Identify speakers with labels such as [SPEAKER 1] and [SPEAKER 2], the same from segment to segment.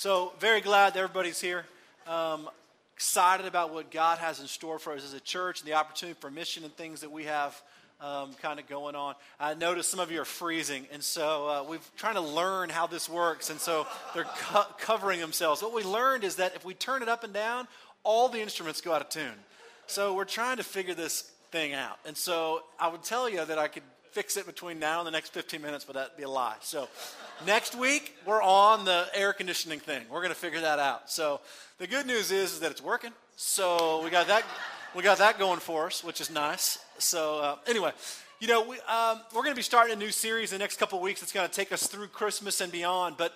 [SPEAKER 1] So, very glad that everybody's here. Um, excited about what God has in store for us as a church and the opportunity for mission and things that we have um, kind of going on. I noticed some of you are freezing, and so uh, we're trying to learn how this works, and so they're co- covering themselves. What we learned is that if we turn it up and down, all the instruments go out of tune. So we're trying to figure this thing out. And so I would tell you that I could fix it between now and the next 15 minutes, but that'd be a lie. So next week, we're on the air conditioning thing. We're going to figure that out. So the good news is, is that it's working. So we got that, we got that going for us, which is nice. So uh, anyway, you know, we, um, we're going to be starting a new series in the next couple of weeks. It's going to take us through Christmas and beyond. But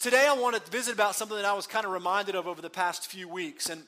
[SPEAKER 1] today I want to visit about something that I was kind of reminded of over the past few weeks. And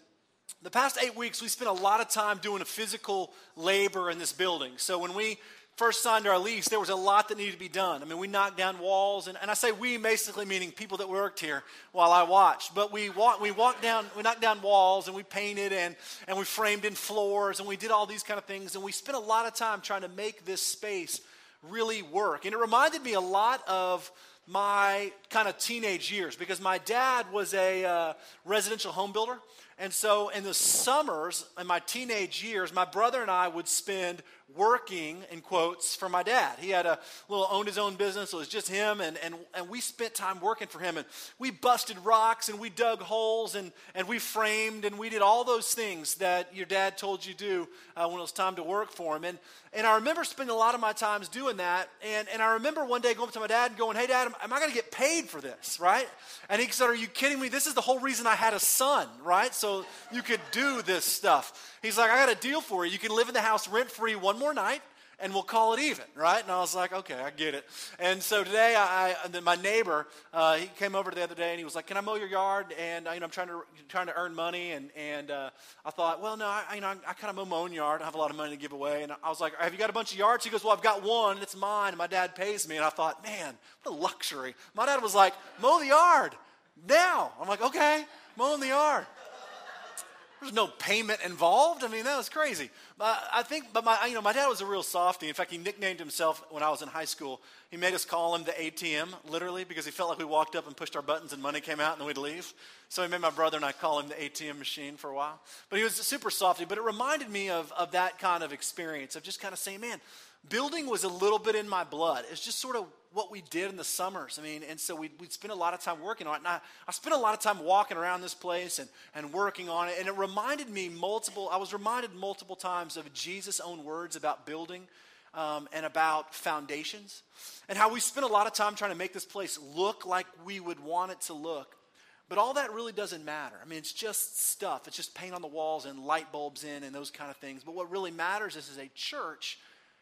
[SPEAKER 1] the past eight weeks, we spent a lot of time doing a physical labor in this building. So when we first signed our lease, there was a lot that needed to be done. I mean, we knocked down walls, and, and I say we basically meaning people that worked here while I watched. But we walked, we walked down, we knocked down walls, and we painted, and, and we framed in floors, and we did all these kind of things, and we spent a lot of time trying to make this space really work. And it reminded me a lot of my kind of teenage years because my dad was a uh, residential home builder. And so in the summers, in my teenage years, my brother and I would spend working, in quotes, for my dad. He had a little, owned his own business. So it was just him, and, and, and we spent time working for him. And we busted rocks, and we dug holes, and, and we framed, and we did all those things that your dad told you do uh, when it was time to work for him. And, and I remember spending a lot of my times doing that. And, and I remember one day going up to my dad and going, Hey, dad, am, am I going to get paid for this, right? And he said, Are you kidding me? This is the whole reason I had a son, right? So you could do this stuff. He's like, I got a deal for you. You can live in the house rent free one more night and we'll call it even, right? And I was like, okay, I get it. And so today, I, I my neighbor, uh, he came over the other day and he was like, can I mow your yard? And you know, I'm trying to trying to earn money, and and uh, I thought, well, no, I you know, I, I kind of mow my own yard. I have a lot of money to give away, and I was like, have you got a bunch of yards? He goes, well, I've got one, and it's mine, and my dad pays me. And I thought, man, what a luxury. My dad was like, mow the yard now. I'm like, okay, mowing the yard. There's no payment involved. I mean, that was crazy. But I think, but my, you know, my dad was a real softy. In fact, he nicknamed himself when I was in high school. He made us call him the ATM, literally, because he felt like we walked up and pushed our buttons and money came out and then we'd leave. So he made my brother and I call him the ATM machine for a while. But he was super softy. But it reminded me of, of that kind of experience of just kind of saying, man, building was a little bit in my blood. It's just sort of what we did in the summers. I mean, and so we'd, we'd spend a lot of time working on it. And I, I spent a lot of time walking around this place and, and working on it. And it reminded me multiple, I was reminded multiple times of Jesus' own words about building um, and about foundations and how we spent a lot of time trying to make this place look like we would want it to look. But all that really doesn't matter. I mean, it's just stuff. It's just paint on the walls and light bulbs in and those kind of things. But what really matters is, as a church,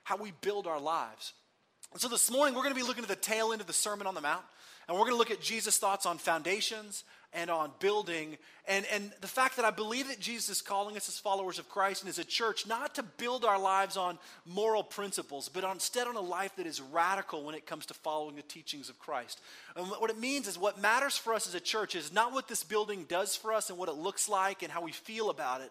[SPEAKER 1] how we build our lives. And so this morning, we're going to be looking at the tail end of the Sermon on the Mount, and we're going to look at Jesus' thoughts on foundations and on building, and, and the fact that I believe that Jesus is calling us as followers of Christ and as a church not to build our lives on moral principles, but instead on a life that is radical when it comes to following the teachings of Christ. And what it means is what matters for us as a church is not what this building does for us and what it looks like and how we feel about it,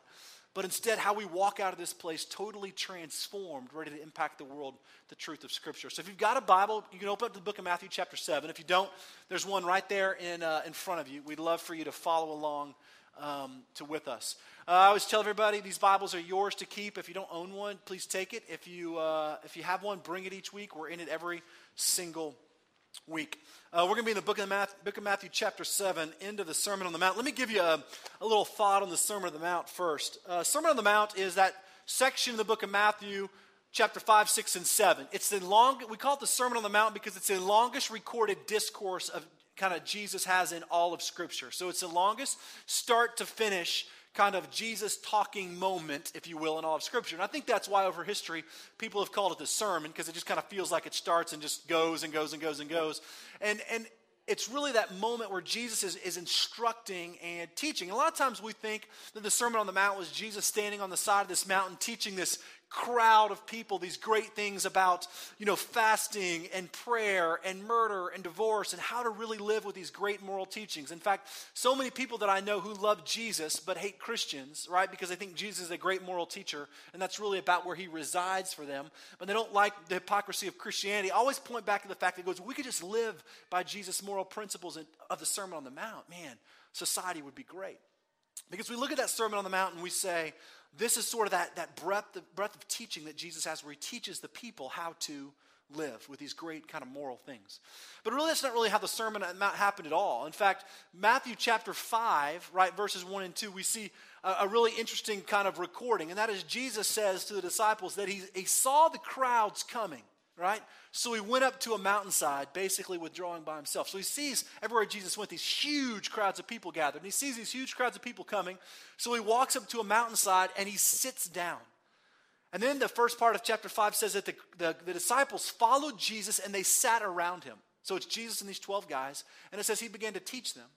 [SPEAKER 1] but instead how we walk out of this place totally transformed, ready to impact the world, the truth of Scripture. So if you've got a Bible, you can open up the book of Matthew, chapter 7. If you don't, there's one right there in, uh, in front of you. We'd love for you to follow along um, to with us. Uh, I always tell everybody these Bibles are yours to keep. If you don't own one, please take it. If you, uh, if you have one, bring it each week. We're in it every single week. Uh, we're going to be in the book of, Matthew, book of Matthew, chapter 7, end of the Sermon on the Mount. Let me give you a, a little thought on the Sermon on the Mount first. Uh, Sermon on the Mount is that section of the book of Matthew, chapter 5, 6, and 7. It's the long, we call it the Sermon on the Mount because it's the longest recorded discourse of kind of Jesus has in all of Scripture. So it's the longest start to finish kind of Jesus talking moment, if you will, in all of Scripture. And I think that's why over history people have called it the sermon because it just kind of feels like it starts and just goes and goes and goes and goes. And, and it's really that moment where Jesus is, is instructing and teaching. a lot of times we think that the Sermon on the Mount was Jesus standing on the side of this mountain teaching this crowd of people these great things about, you know, fasting and prayer and murder and divorce and how to really live with these great moral teachings. In fact, so many people that I know who love Jesus but hate Christians, right? Because they think Jesus is a great moral teacher and that's really about where he resides for them. But they don't like the hypocrisy of Christianity. I always point back to the fact that goes, we could just live by Jesus' moral principles of the Sermon on the Mount. Man, society would be great. Because we look at that Sermon on the Mount and we say, this is sort of that, that breadth, of, breadth of teaching that Jesus has where he teaches the people how to live with these great kind of moral things. But really, that's not really how the Sermon on the Mount happened at all. In fact, Matthew chapter 5, right, verses 1 and 2, we see a, a really interesting kind of recording. And that is Jesus says to the disciples that he, he saw the crowds coming right? So he went up to a mountainside, basically withdrawing by himself. So he sees everywhere Jesus went, these huge crowds of people gathered. And he sees these huge crowds of people coming. So he walks up to a mountainside and he sits down. And then the first part of chapter 5 says that the, the, the disciples followed Jesus and they sat around him. So it's Jesus and these 12 guys. And it says he began to teach them.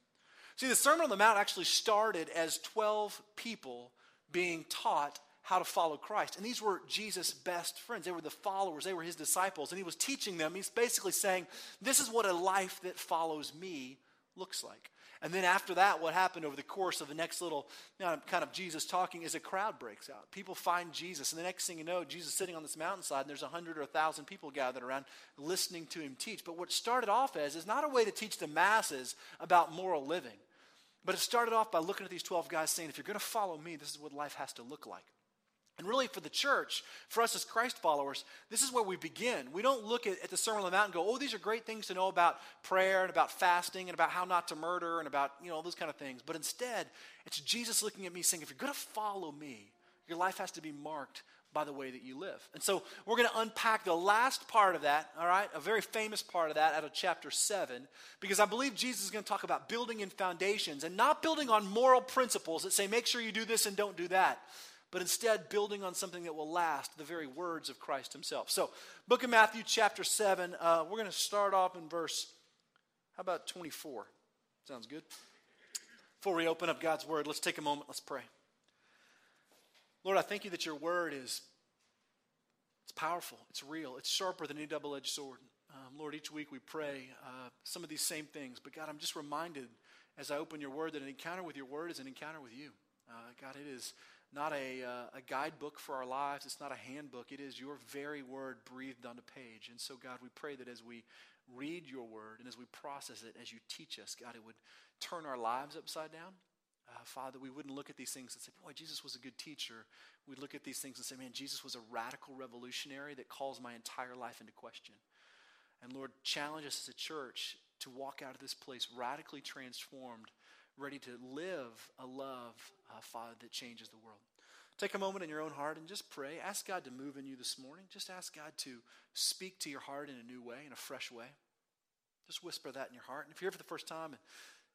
[SPEAKER 1] See, the Sermon on the Mount actually started as 12 people being taught how to follow Christ. And these were Jesus' best friends. They were the followers, they were his disciples. And he was teaching them. He's basically saying, This is what a life that follows me looks like. And then after that, what happened over the course of the next little you know, kind of Jesus talking is a crowd breaks out. People find Jesus. And the next thing you know, Jesus is sitting on this mountainside, and there's a hundred or a thousand people gathered around listening to him teach. But what started off as is not a way to teach the masses about moral living. But it started off by looking at these 12 guys saying, if you're going to follow me, this is what life has to look like. And really, for the church, for us as Christ followers, this is where we begin. We don't look at, at, the Sermon on the Mount and go, oh, these are great things to know about prayer and about fasting and about how not to murder and about, you know, all those kind of things. But instead, it's Jesus looking at me saying, if you're going to follow me, your life has to be marked by the way that you live. And so we're going to unpack the last part of that, all right, a very famous part of that out of chapter 7, because I believe Jesus is going to talk about building in foundations and not building on moral principles that say, make sure you do this and don't do that but instead building on something that will last, the very words of Christ himself. So, book of Matthew, chapter 7, uh, we're going to start off in verse, how about 24? Sounds good. Before we open up God's word, let's take a moment, let's pray. Lord, I thank you that your word is it's powerful, it's real, it's sharper than any double-edged sword. Um, Lord, each week we pray uh, some of these same things, but God, I'm just reminded as I open your word that an encounter with your word is an encounter with you. Uh, God, it is not a, uh, a guidebook for our lives. It's not a handbook. It is your very word breathed on a page. And so, God, we pray that as we read your word and as we process it, as you teach us, God, it would turn our lives upside down. Uh, Father, we wouldn't look at these things and say, boy, Jesus was a good teacher. We'd look at these things and say, man, Jesus was a radical revolutionary that calls my entire life into question. And Lord, challenge us as a church to walk out of this place radically transformed ready to live a love, uh, Father, that changes the world. Take a moment in your own heart and just pray. Ask God to move in you this morning. Just ask God to speak to your heart in a new way, in a fresh way. Just whisper that in your heart. And if you're here for the first time and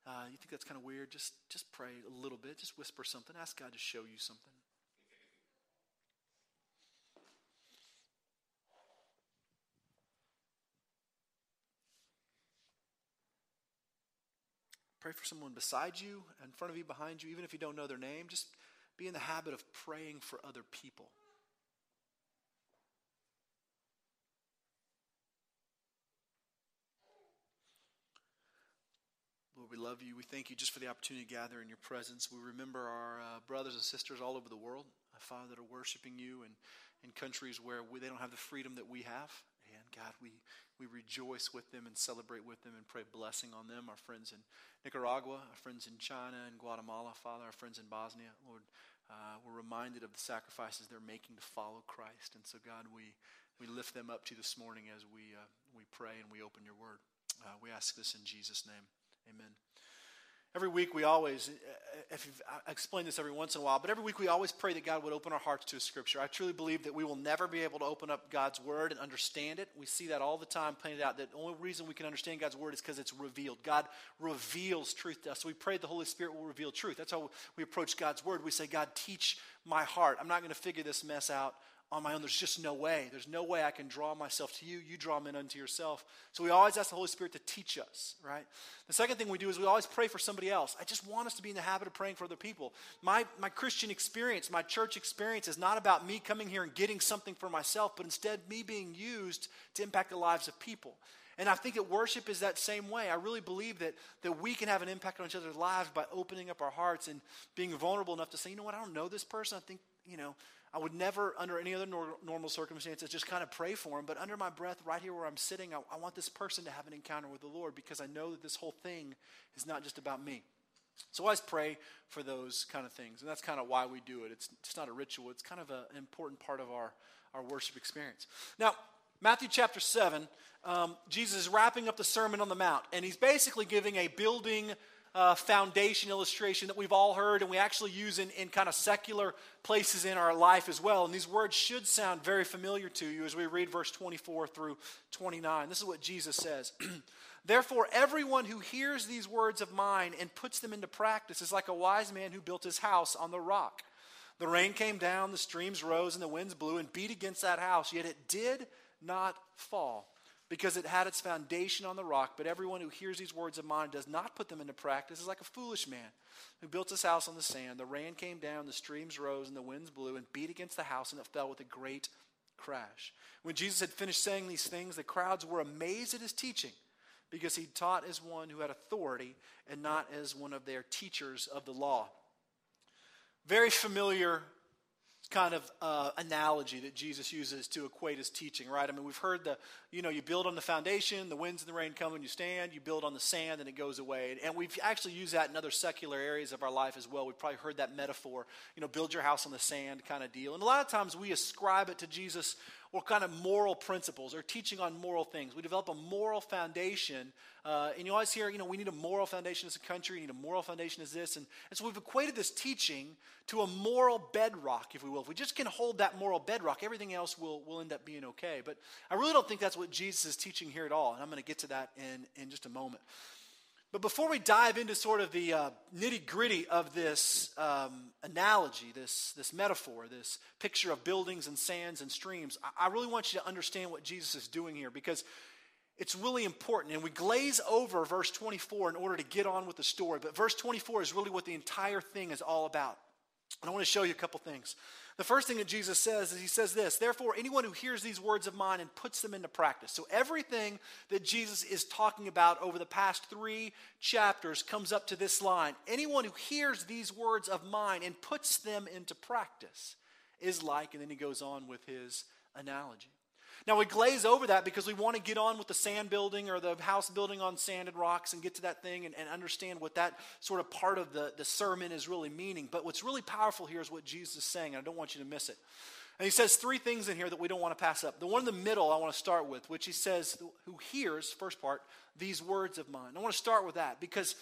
[SPEAKER 1] uh, you think that's kind of weird, just, just pray a little bit. Just whisper something. Ask God to show you something. Pray for someone beside you, in front of you, behind you, even if you don't know their name. Just be in the habit of praying for other people. Lord, we love you. We thank you just for the opportunity to gather in your presence. We remember our uh, brothers and sisters all over the world, Father, that are worshiping you in, in countries where we, they don't have the freedom that we have. And God, we, we rejoice with them and celebrate with them and pray blessing on them. Our friends in Nicaragua, our friends in China and Guatemala, Father, our friends in Bosnia, Lord, uh, we're reminded of the sacrifices they're making to follow Christ. And so, God, we, we lift them up to you this morning as we, uh, we pray and we open your word. Uh, we ask this in Jesus' name. Amen. Every week we always, uh, if I uh, explain this every once in a while, but every week we always pray that God would open our hearts to a scripture. I truly believe that we will never be able to open up God's word and understand it. We see that all the time painted out. That the only reason we can understand God's word is because it's revealed. God reveals truth to us. So we pray the Holy Spirit will reveal truth. That's how we approach God's word. We say, God, teach my heart. I'm not going to figure this mess out on my own. There's just no way. There's no way I can draw myself to you. You draw men unto yourself. So we always ask the Holy Spirit to teach us, right? The second thing we do is we always pray for somebody else. I just want us to be in the habit of praying for other people. My, my Christian experience, my church experience is not about me coming here and getting something for myself, but instead me being used to impact the lives of people. And I think that worship is that same way. I really believe that, that we can have an impact on each other's lives by opening up our hearts and being vulnerable enough to say, you know what, I don't know this person. I think, you know, I would never, under any other nor- normal circumstances, just kind of pray for him. But under my breath, right here where I'm sitting, I, I want this person to have an encounter with the Lord because I know that this whole thing is not just about me. So I always pray for those kind of things. And that's kind of why we do it. It's just not a ritual, it's kind of a, an important part of our, our worship experience. Now, Matthew chapter 7, um, Jesus is wrapping up the Sermon on the Mount, and he's basically giving a building uh, foundation illustration that we've all heard and we actually use in, in kind of secular places in our life as well. And these words should sound very familiar to you as we read verse 24 through 29. This is what Jesus says. Therefore, everyone who hears these words of mine and puts them into practice is like a wise man who built his house on the rock. The rain came down, the streams rose, and the winds blew and beat against that house, yet it did not fall because it had its foundation on the rock. But everyone who hears these words of mine does not put them into practice is like a foolish man who built his house on the sand. The rain came down, the streams rose, and the winds blew and beat against the house, and it fell with a great crash. When Jesus had finished saying these things, the crowds were amazed at his teaching because he taught as one who had authority and not as one of their teachers of the law. Very familiar kind of uh, analogy that Jesus uses to equate his teaching, right? I mean, we've heard the, you know, you build on the foundation, the winds and the rain come and you stand, you build on the sand and it goes away. And we've actually used that in other secular areas of our life as well. We've probably heard that metaphor, you know, build your house on the sand kind of deal. And a lot of times we ascribe it to Jesus or kind of moral principles or teaching on moral things. We develop a moral foundation. Uh, and you always hear, you know, we need a moral foundation as a country, we need a moral foundation as this. And, and so we've equated this teaching to a moral bedrock, if we will. If we just can hold that moral bedrock, everything else will, will end up being okay. But I really don't think that's what Jesus is teaching here at all. And I'm going to get to that in, in just a moment. But before we dive into sort of the uh, nitty gritty of this um, analogy, this, this metaphor, this picture of buildings and sands and streams, I, I really want you to understand what Jesus is doing here because it's really important. And we glaze over verse 24 in order to get on with the story. But verse 24 is really what the entire thing is all about. And I want to show you a couple things. The first thing that Jesus says is he says this Therefore, anyone who hears these words of mine and puts them into practice. So, everything that Jesus is talking about over the past three chapters comes up to this line Anyone who hears these words of mine and puts them into practice is like, and then he goes on with his analogy. Now, we glaze over that because we want to get on with the sand building or the house building on sand and rocks and get to that thing and, and, understand what that sort of part of the, the sermon is really meaning. But what's really powerful here is what Jesus is saying, and I don't want you to miss it. And he says three things in here that we don't want to pass up. The one in the middle I want to start with, which he says, who hears, first part, these words of mine. I want to start with that because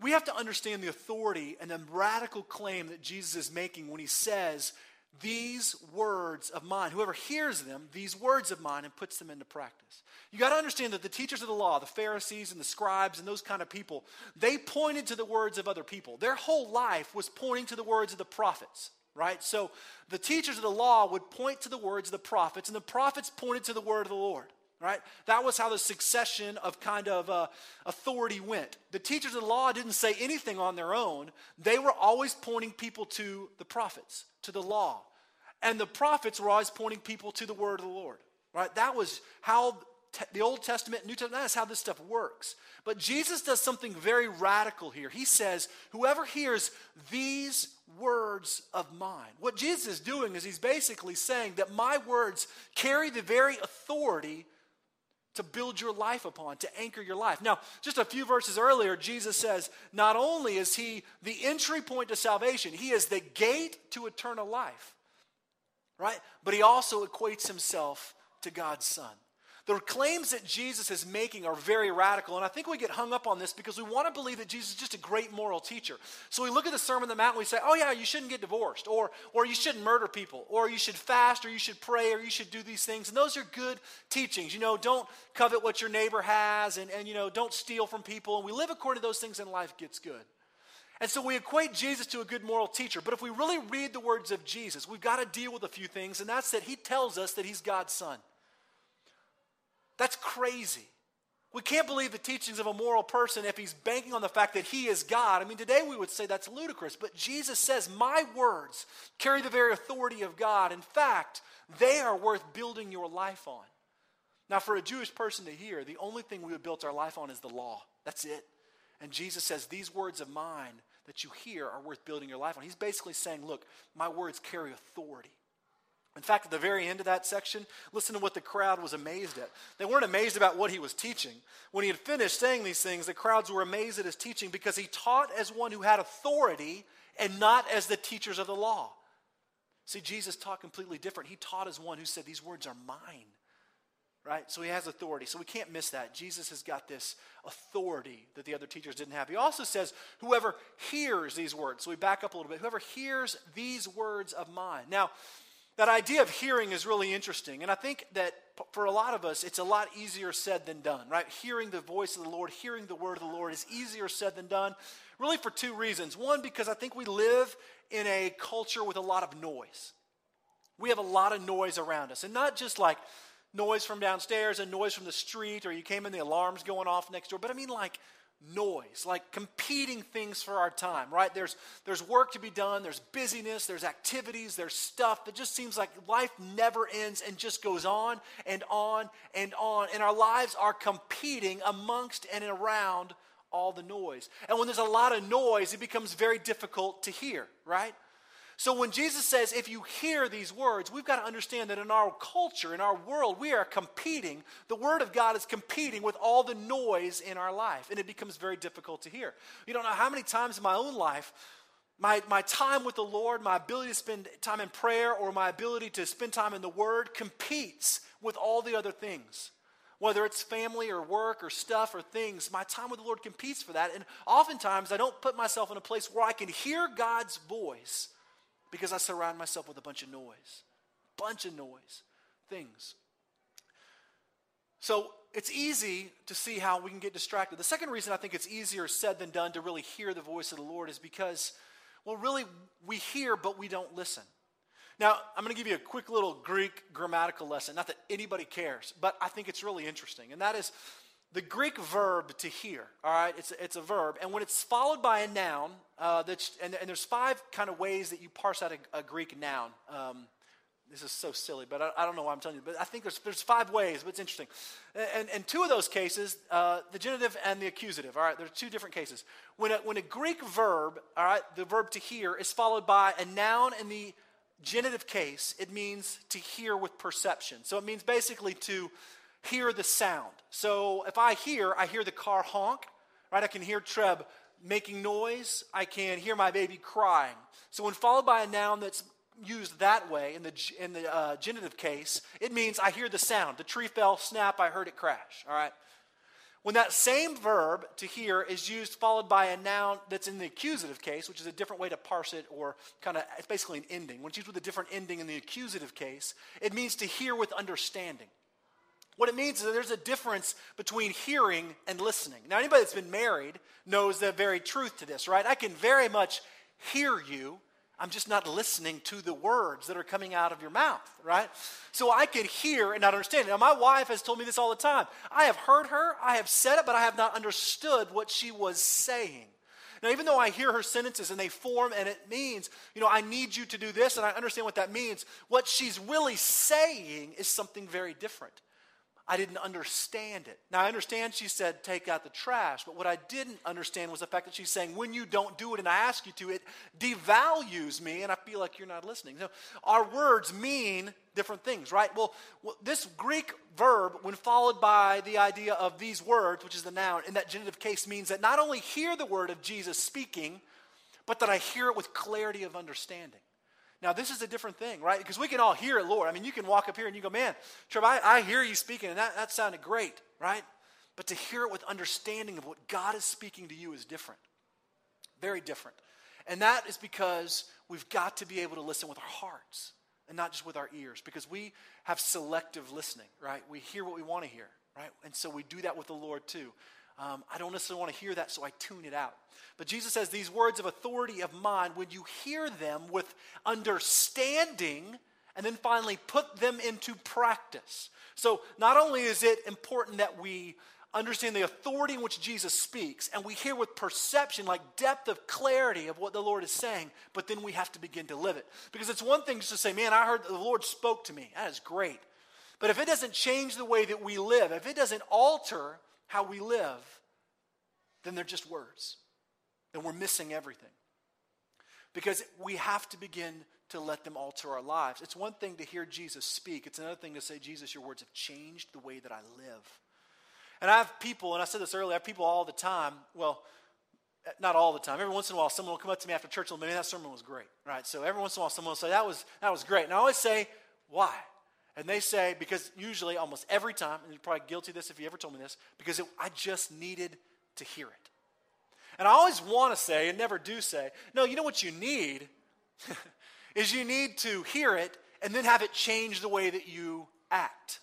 [SPEAKER 1] we have to understand the authority and the radical claim that Jesus is making when he says, these words of mine. Whoever hears them, these words of mine, and puts them into practice. You got to understand that the teachers of the law, the Pharisees and the scribes and those kind of people, they pointed to the words of other people. Their whole life was pointing to the words of the prophets, right? So the teachers of the law would point to the words of the prophets, and the prophets pointed to the word of the Lord right? That was how the succession of kind of uh, authority went. The teachers of the law didn't say anything on their own, they were always pointing people to the prophets, to the law. And the prophets were always pointing people to the word of the Lord, right? That was how te- the Old Testament, New Testament, that's how this stuff works. But Jesus does something very radical here. He says, Whoever hears these words of mine. What Jesus is doing is he's basically saying that my words carry the very authority to build your life upon, to anchor your life. Now, just a few verses earlier, Jesus says, not only is he the entry point to salvation, he is the gate to eternal life, right? But he also equates himself to God's Son. The claims that Jesus is making are very radical, and I think we get hung up on this because we want to believe that Jesus is just a great moral teacher. So we look at the Sermon on the Mount and we say, oh, yeah, you shouldn't get divorced, or, or you shouldn't murder people, or you should fast, or you should pray, or you should do these things. And those are good teachings. You know, don't covet what your neighbor has, and, and you know, don't steal from people. And we live according to those things, and life gets good. And so we equate Jesus to a good moral teacher. But if we really read the words of Jesus, we've got to deal with a few things, and that's that he tells us that he's God's son. That's crazy. We can't believe the teachings of a moral person if he's banking on the fact that he is God. I mean, today we would say that's ludicrous, but Jesus says, My words carry the very authority of God. In fact, they are worth building your life on. Now, for a Jewish person to hear, the only thing we would build our life on is the law. That's it. And Jesus says, These words of mine that you hear are worth building your life on. He's basically saying, Look, my words carry authority. In fact, at the very end of that section, listen to what the crowd was amazed at. They weren't amazed about what he was teaching. When he had finished saying these things, the crowds were amazed at his teaching because he taught as one who had authority and not as the teachers of the law. See, Jesus taught completely different. He taught as one who said, These words are mine. Right? So he has authority. So we can't miss that. Jesus has got this authority that the other teachers didn't have. He also says, Whoever hears these words. So we back up a little bit. Whoever hears these words of mine. Now, that idea of hearing is really interesting. And I think that for a lot of us, it's a lot easier said than done, right? Hearing the voice of the Lord, hearing the word of the Lord is easier said than done, really for two reasons. One, because I think we live in a culture with a lot of noise. We have a lot of noise around us, and not just like noise from downstairs and noise from the street, or you came in, the alarms going off next door, but I mean like noise, like competing things for our time, right? There's, there's work to be done, there's busyness, there's activities, there's stuff that just seems like life never ends and just goes on and on and on. And our lives are competing amongst and around all the noise. And when there's a lot of noise, it becomes very difficult to hear, right? So when Jesus says, if you hear these words, we've got to understand that in our culture, in our world, we are competing. The Word of God is competing with all the noise in our life, and it becomes very difficult to hear. You don't know how many times in my own life, my, my time with the Lord, my ability to spend time in prayer, or my ability to spend time in the Word competes with all the other things. Whether it's family or work or stuff or things, my time with the Lord competes for that. And oftentimes I don't put myself in a place where I can hear God's voice because I surround myself with a bunch of noise, bunch of noise, things. So it's easy to see how we can get distracted. The second reason I think it's easier said than done to really hear the voice of the Lord is because, well, really, we hear, but we don't listen. Now, I'm going to give you a quick little Greek grammatical lesson. Not that anybody cares, but I think it's really interesting. And that is the Greek verb to hear, all right, it's, it's a verb. And when it's followed by a noun, uh, that's, and, and, there's five kind of ways that you parse out a, a Greek noun. Um, this is so silly, but I, I, don't know why I'm telling you. But I think there's, there's five ways, but it's interesting. And, and two of those cases, uh, the genitive and the accusative, all right, there's two different cases. When a, when a Greek verb, all right, the verb to hear, is followed by a noun in the genitive case, it means to hear with perception. So it means basically to hear the sound. So if I hear, I hear the car honk, right? I can hear Treb making noise. I can hear my baby crying. So when followed by a noun that's used that way in the, in the uh, genitive case, it means I hear the sound. The tree fell, snap, I heard it crash, all right? When that same verb to hear is used followed by a noun that's in the accusative case, which is a different way to parse it or kind of, it's basically an ending. When it's used with a different ending in the accusative case, it means to hear with understanding. What it means is that there's a difference between hearing and listening. Now, anybody that's been married knows the very truth to this, right? I can very much hear you. I'm just not listening to the words that are coming out of your mouth, right? So I can hear and not understand. Now, my wife has told me this all the time. I have heard her, I have said it, but I have not understood what she was saying. Now, even though I hear her sentences and they form and it means, you know, I need you to do this and I understand what that means, what she's really saying is something very different. I didn't understand it. Now, I understand she said, take out the trash, but what I didn't understand was the fact that she's saying, when you don't do it and I ask you to, it devalues me and I feel like you're not listening. So, our words mean different things, right? Well, this Greek verb, when followed by the idea of these words, which is the noun, in that genitive case means that not only hear the word of Jesus speaking, but that I hear it with clarity of understanding. Now, this is a different thing, right? Because we can all hear it, Lord. I mean, you can walk up here and you go, man, Trev, I, I hear you speaking, and that, that sounded great, right? But to hear it with understanding of what God is speaking to you is different. Very different. And that is because we've got to be able to listen with our hearts and not just with our ears because we have selective listening, right? We hear what we want to hear, right? And so we do that with the Lord too. Um, I don't necessarily want to hear that, so I tune it out. But Jesus says these words of authority of mine, when you hear them with understanding, and then finally put them into practice. So not only is it important that we understand the authority in which Jesus speaks, and we hear with perception, like depth of clarity of what the Lord is saying, but then we have to begin to live it. Because it's one thing just to say, man, I heard the Lord spoke to me. That is great. But if it doesn't change the way that we live, if it doesn't alter how we live, then they're just words. Then we're missing everything. Because we have to begin to let them alter our lives. It's one thing to hear Jesus speak, it's another thing to say, Jesus, your words have changed the way that I live. And I have people, and I said this earlier, I have people all the time. Well, not all the time. Every once in a while, someone will come up to me after church and say, man, that sermon was great, right? So every once in a while, someone will say, that was, that was great. And I always say, why? And they say, because usually, almost every time, and you're probably guilty of this if you ever told me this, because it, I just needed to hear it. And I always want to say, and never do say, no, you know what you need? is you need to hear it and then have it change the way that you act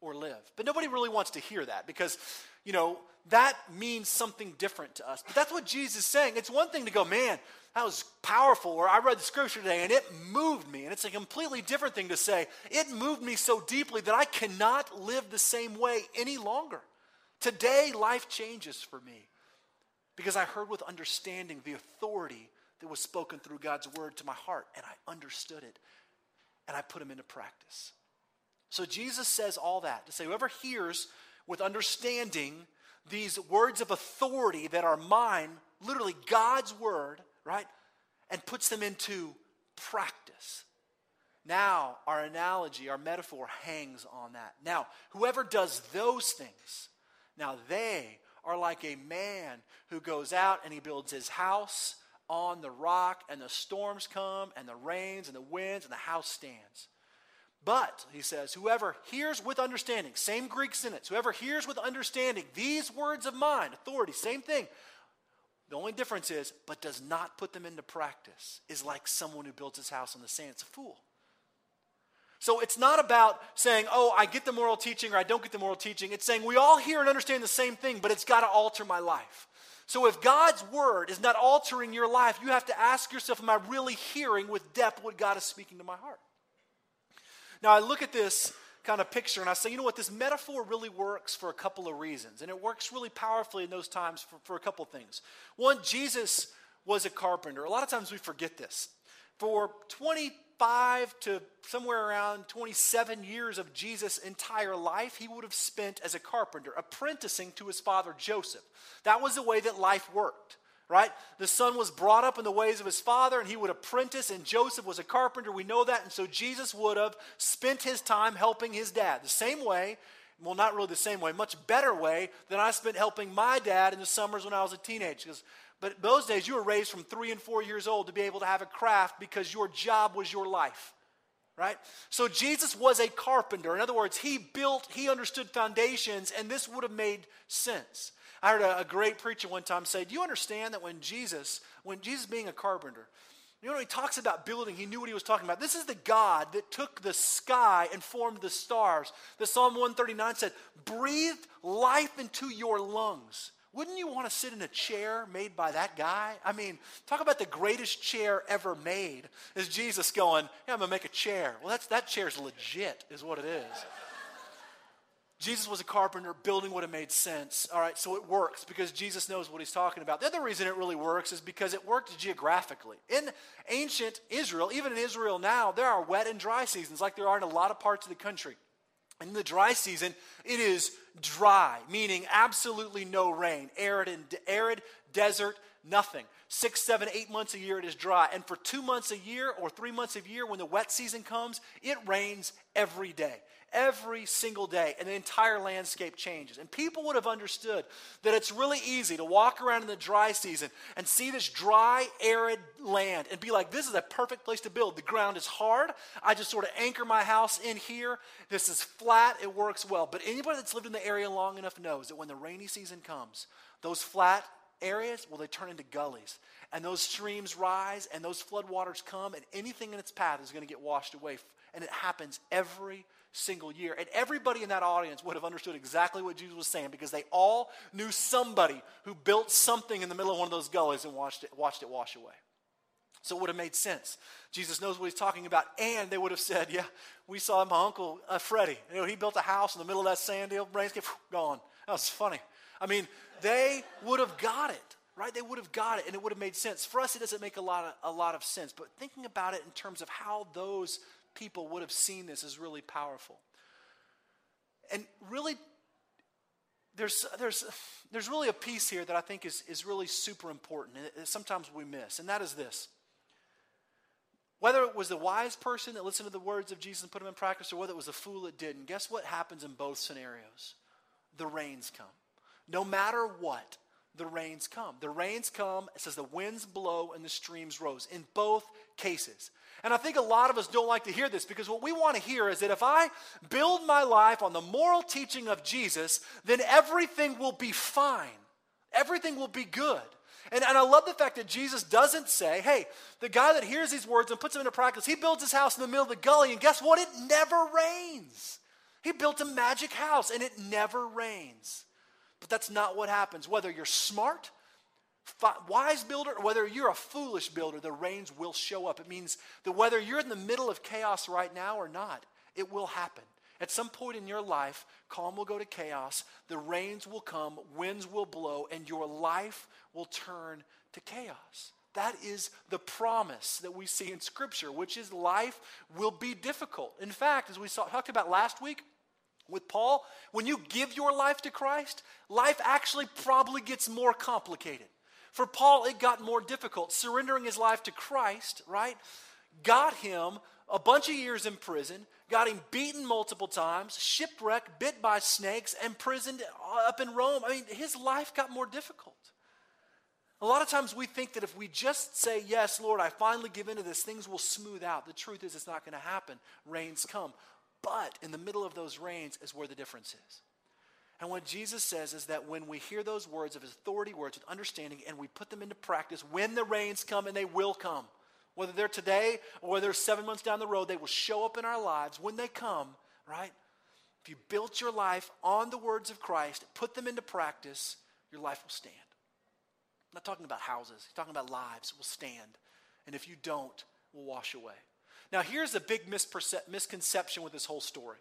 [SPEAKER 1] or live. But nobody really wants to hear that because, you know, that means something different to us. But that's what Jesus is saying. It's one thing to go, man, that was powerful, or I read the scripture today and it moved me. And it's a completely different thing to say, it moved me so deeply that I cannot live the same way any longer. Today, life changes for me because I heard with understanding the authority that was spoken through God's word to my heart, and I understood it, and I put them into practice. So Jesus says all that to say, whoever hears with understanding these words of authority that are mine, literally God's word, right, and puts them into practice. Now, our analogy, our metaphor hangs on that. Now, whoever does those things, now they are like a man who goes out and he builds his house on the rock, and the storms come, and the rains, and the winds, and the house stands. But, he says, whoever hears with understanding, same Greek sentence, whoever hears with understanding these words of mine, authority, same thing. The only difference is, but does not put them into practice, is like someone who builds his house on the sand. It's a fool. So it's not about saying, oh, I get the moral teaching or I don't get the moral teaching. It's saying we all hear and understand the same thing, but it's got to alter my life. So if God's word is not altering your life, you have to ask yourself, am I really hearing with depth what God is speaking to my heart? Now, I look at this kind of picture and I say, you know what, this metaphor really works for a couple of reasons. And it works really powerfully in those times for, for a couple of things. One, Jesus was a carpenter. A lot of times we forget this. For 25 to somewhere around 27 years of Jesus' entire life, he would have spent as a carpenter, apprenticing to his father Joseph. That was the way that life worked right? The son was brought up in the ways of his father, and he would apprentice, and Joseph was a carpenter. We know that. And so Jesus would have spent his time helping his dad. The same way, well, not really the same way, much better way than I spent helping my dad in the summers when I was a teenager. But those days, you were raised from three and four years old to be able to have a craft because your job was your life right? So Jesus was a carpenter. In other words, he built, he understood foundations, and this would have made sense. I heard a, a, great preacher one time say, Do you understand that when Jesus, when Jesus being a carpenter, you know, when he talks about building, he knew what he was talking about. This is the God that took the sky and formed the stars. The Psalm 139 said, breathed life into your lungs. Wouldn't you want to sit in a chair made by that guy? I mean, talk about the greatest chair ever made. Is Jesus going, Yeah, I'm going to make a chair. Well, that's, that chair's legit, is what it is. Jesus was a carpenter building what it made sense. All right, so it works because Jesus knows what he's talking about. The other reason it really works is because it worked geographically. In ancient Israel, even in Israel now, there are wet and dry seasons like there are in a lot of parts of the country. In the dry season, it is dry, meaning absolutely no rain, arid and arid desert, nothing. Six, seven, eight months a year it is dry. And for two months a year or three months a year, when the wet season comes, it rains every day every single day, and the entire landscape changes. And people would have understood that it's really easy to walk around in the dry season and see this dry, arid land and be like, this is a perfect place to build. The ground is hard. I just sort of anchor my house in here. This is flat. It works well. But anybody that's lived in the area long enough knows that when the rainy season comes, those flat areas, well, they turn into gullies. And those streams rise and those floodwaters come, and anything in its path is going to get washed away. And it happens every single year. And everybody in that audience would have understood exactly what Jesus was saying because they all knew somebody who built something in the middle of one of those gullies and watched it, watched it wash away. So it would have made sense. Jesus knows what he's talking about. And they would have said, Yeah, we saw my uncle uh, Freddie. You know, he built a house in the middle of that sand deal, brains get gone. That was funny. I mean, they would have got it, right? They would have got it and it would have made sense. For us, it doesn't make a lot of, a lot of sense. But thinking about it in terms of how those people would have seen this is really powerful. And really, there's, there's, there's really a piece here that I think is, is really super important, and sometimes we miss, and that is this. Whether it was the wise person that listened to the words of Jesus and put them in practice, or whether it was the fool that didn't, guess what happens in both scenarios? The rains come. No matter what, the rains come. The rains come, it says the winds blow and the streams rose in both cases. And I think a lot of us don't like to hear this because what we want to hear is that if I build my life on the moral teaching of Jesus, then everything will be fine. Everything will be good. And, and I love the fact that Jesus doesn't say, hey, the guy that hears these words and puts them into practice, he builds his house in the middle of the gully, and guess what? It never rains. He built a magic house, and it never rains. But that's not what happens. Whether you're smart, wise builder, or whether you're a foolish builder, the rains will show up. It means that whether you're in the middle of chaos right now or not, it will happen. At some point in your life, calm will go to chaos, the rains will come, winds will blow, and your life will turn to chaos. That is the promise that we see in Scripture, which is life will be difficult. In fact, as we saw, talked about last week with Paul, when you give your life to Christ, life actually probably gets more complicated. For Paul, it got more difficult. Surrendering his life to Christ, right, got him a bunch of years in prison, got him beaten multiple times, shipwrecked, bit by snakes, imprisoned up in Rome. I mean, his life got more difficult. A lot of times we think that if we just say, Yes, Lord, I finally give into this, things will smooth out. The truth is, it's not going to happen. Rains come. But in the middle of those rains is where the difference is. And what Jesus says is that when we hear those words of his authority words with understanding and we put them into practice, when the rains come, and they will come, whether they're today or whether they're seven months down the road, they will show up in our lives when they come, right? If you built your life on the words of Christ, put them into practice, your life will stand. I'm not talking about houses, he's talking about lives will stand. And if you don't, will wash away. Now, here's a big misconception with this whole story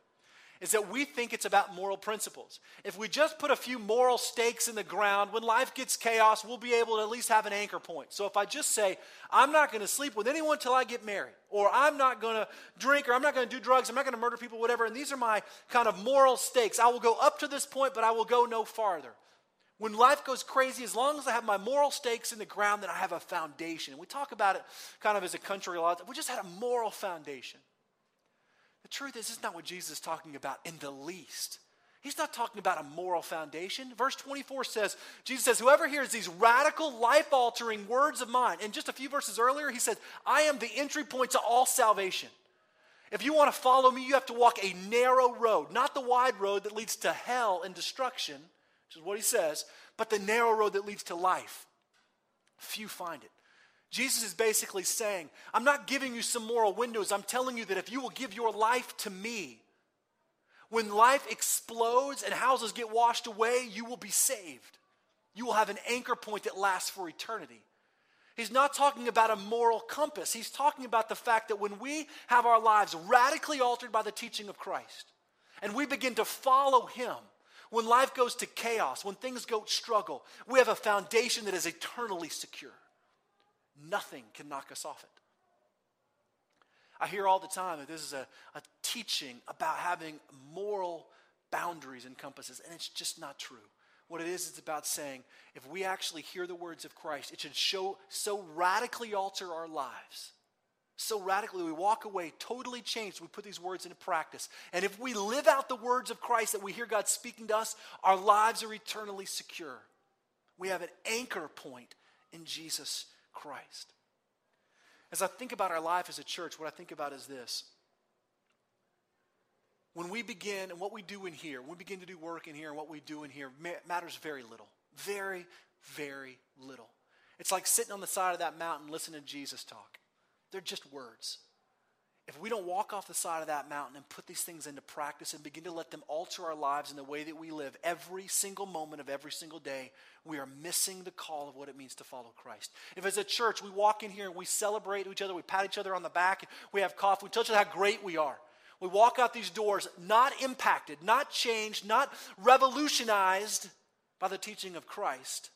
[SPEAKER 1] is that we think it's about moral principles. If we just put a few moral stakes in the ground, when life gets chaos, we'll be able to at least have an anchor point. So if I just say, I'm not going to sleep with anyone until I get married, or I'm not going to drink, or I'm not going to do drugs, I'm not going to murder people, whatever, and these are my kind of moral stakes. I will go up to this point, but I will go no farther. When life goes crazy, as long as I have my moral stakes in the ground, then I have a foundation. And we talk about it kind of as a country a lot. We just had a moral foundation. The truth is, it's not what Jesus is talking about in the least. He's not talking about a moral foundation. Verse 24 says, Jesus says, Whoever hears these radical, life altering words of mine, and just a few verses earlier, he said, I am the entry point to all salvation. If you want to follow me, you have to walk a narrow road, not the wide road that leads to hell and destruction, which is what he says, but the narrow road that leads to life. Few find it. Jesus is basically saying, I'm not giving you some moral windows. I'm telling you that if you will give your life to me, when life explodes and houses get washed away, you will be saved. You will have an anchor point that lasts for eternity. He's not talking about a moral compass. He's talking about the fact that when we have our lives radically altered by the teaching of Christ and we begin to follow Him, when life goes to chaos, when things go struggle, we have a foundation that is eternally secure. Nothing can knock us off it. I hear all the time that this is a, a teaching about having moral boundaries and compasses, and it's just not true. What it is, it's about saying if we actually hear the words of Christ, it should show so radically alter our lives. So radically, we walk away totally changed. We put these words into practice. And if we live out the words of Christ that we hear God speaking to us, our lives are eternally secure. We have an anchor point in Jesus Christ. As I think about our life as a church, what I think about is this. When we begin and what we do in here, when we begin to do work in here and what we do in here matters very little. Very, very little. It's like sitting on the side of that mountain listening to Jesus talk. They're just words. if we don't walk off the side of that mountain and put these things into practice and begin to let them alter our lives in the way that we live every single moment of every single day, we are missing the call of what it means to follow Christ. If as a church we walk in here and we celebrate each other, we pat each other on the back, we have coffee, we tell each other how great we are. We walk out these doors not impacted, not changed, not revolutionized by the teaching of Christ.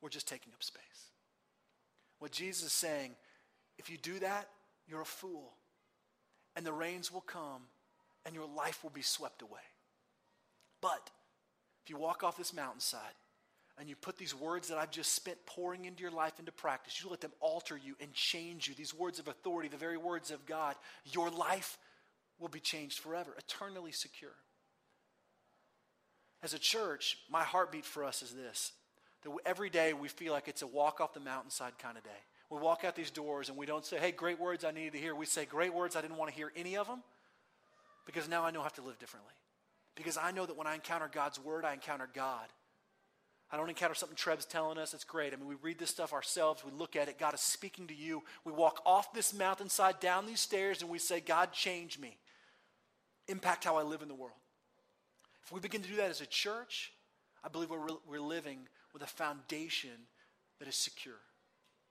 [SPEAKER 1] We're just taking up space. What Jesus is saying, if you do that, you're a fool. And the rains will come and your life will be swept away. But if you walk off this mountainside and you put these words that I've just spent pouring into your life into practice, you let them alter you and change you, these words of authority, the very words of God, your life will be changed forever, eternally secure. As a church, my heartbeat for us is this that every day we feel like it's a walk off the mountainside kind of day. We walk out these doors and we don't say, hey, great words I needed to hear. We say, great words I didn't want to hear any of them because now I know I have to live differently. Because I know that when I encounter God's word, I encounter God. I don't encounter something Treb's telling us. It's great. I mean, we read this stuff ourselves. We look at it. God is speaking to you. We walk off this mountainside, down these stairs, and we say, God, change me. Impact how I live in the world. If we begin to do that as a church, I believe we're, we're living with a foundation that is secure.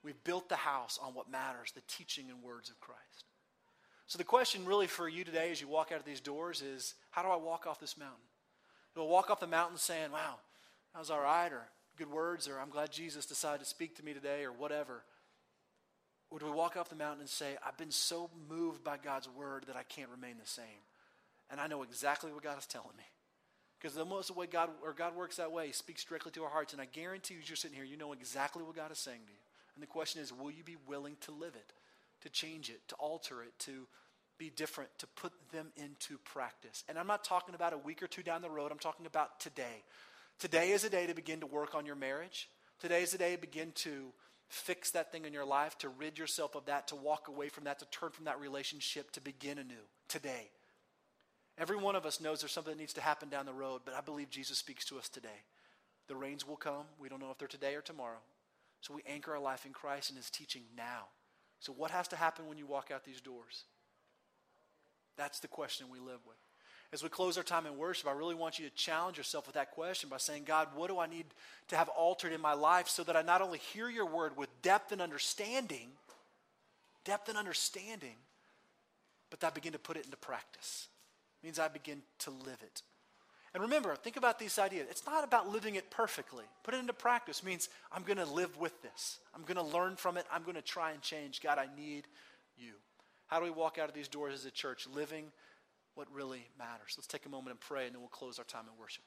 [SPEAKER 1] We've built the house on what matters the teaching and words of Christ. So, the question really for you today as you walk out of these doors is how do I walk off this mountain? Do I walk off the mountain saying, wow, that was all right, or good words, or I'm glad Jesus decided to speak to me today, or whatever? Or do we walk off the mountain and say, I've been so moved by God's word that I can't remain the same? And I know exactly what God is telling me. Because the most of the way God or God works that way, He speaks directly to our hearts. And I guarantee you, as you're sitting here, you know exactly what God is saying to you. And the question is, will you be willing to live it, to change it, to alter it, to be different, to put them into practice? And I'm not talking about a week or two down the road, I'm talking about today. Today is a day to begin to work on your marriage. Today is a day to begin to fix that thing in your life, to rid yourself of that, to walk away from that, to turn from that relationship, to begin anew. Today. Every one of us knows there's something that needs to happen down the road, but I believe Jesus speaks to us today. The rains will come. We don't know if they're today or tomorrow. So we anchor our life in Christ and His teaching now. So, what has to happen when you walk out these doors? That's the question we live with. As we close our time in worship, I really want you to challenge yourself with that question by saying, God, what do I need to have altered in my life so that I not only hear your word with depth and understanding, depth and understanding, but that I begin to put it into practice? It means I begin to live it. And remember, think about this idea. It's not about living it perfectly. Put it into practice means I'm going to live with this. I'm going to learn from it. I'm going to try and change. God, I need you. How do we walk out of these doors as a church living what really matters? Let's take a moment and pray, and then we'll close our time in worship.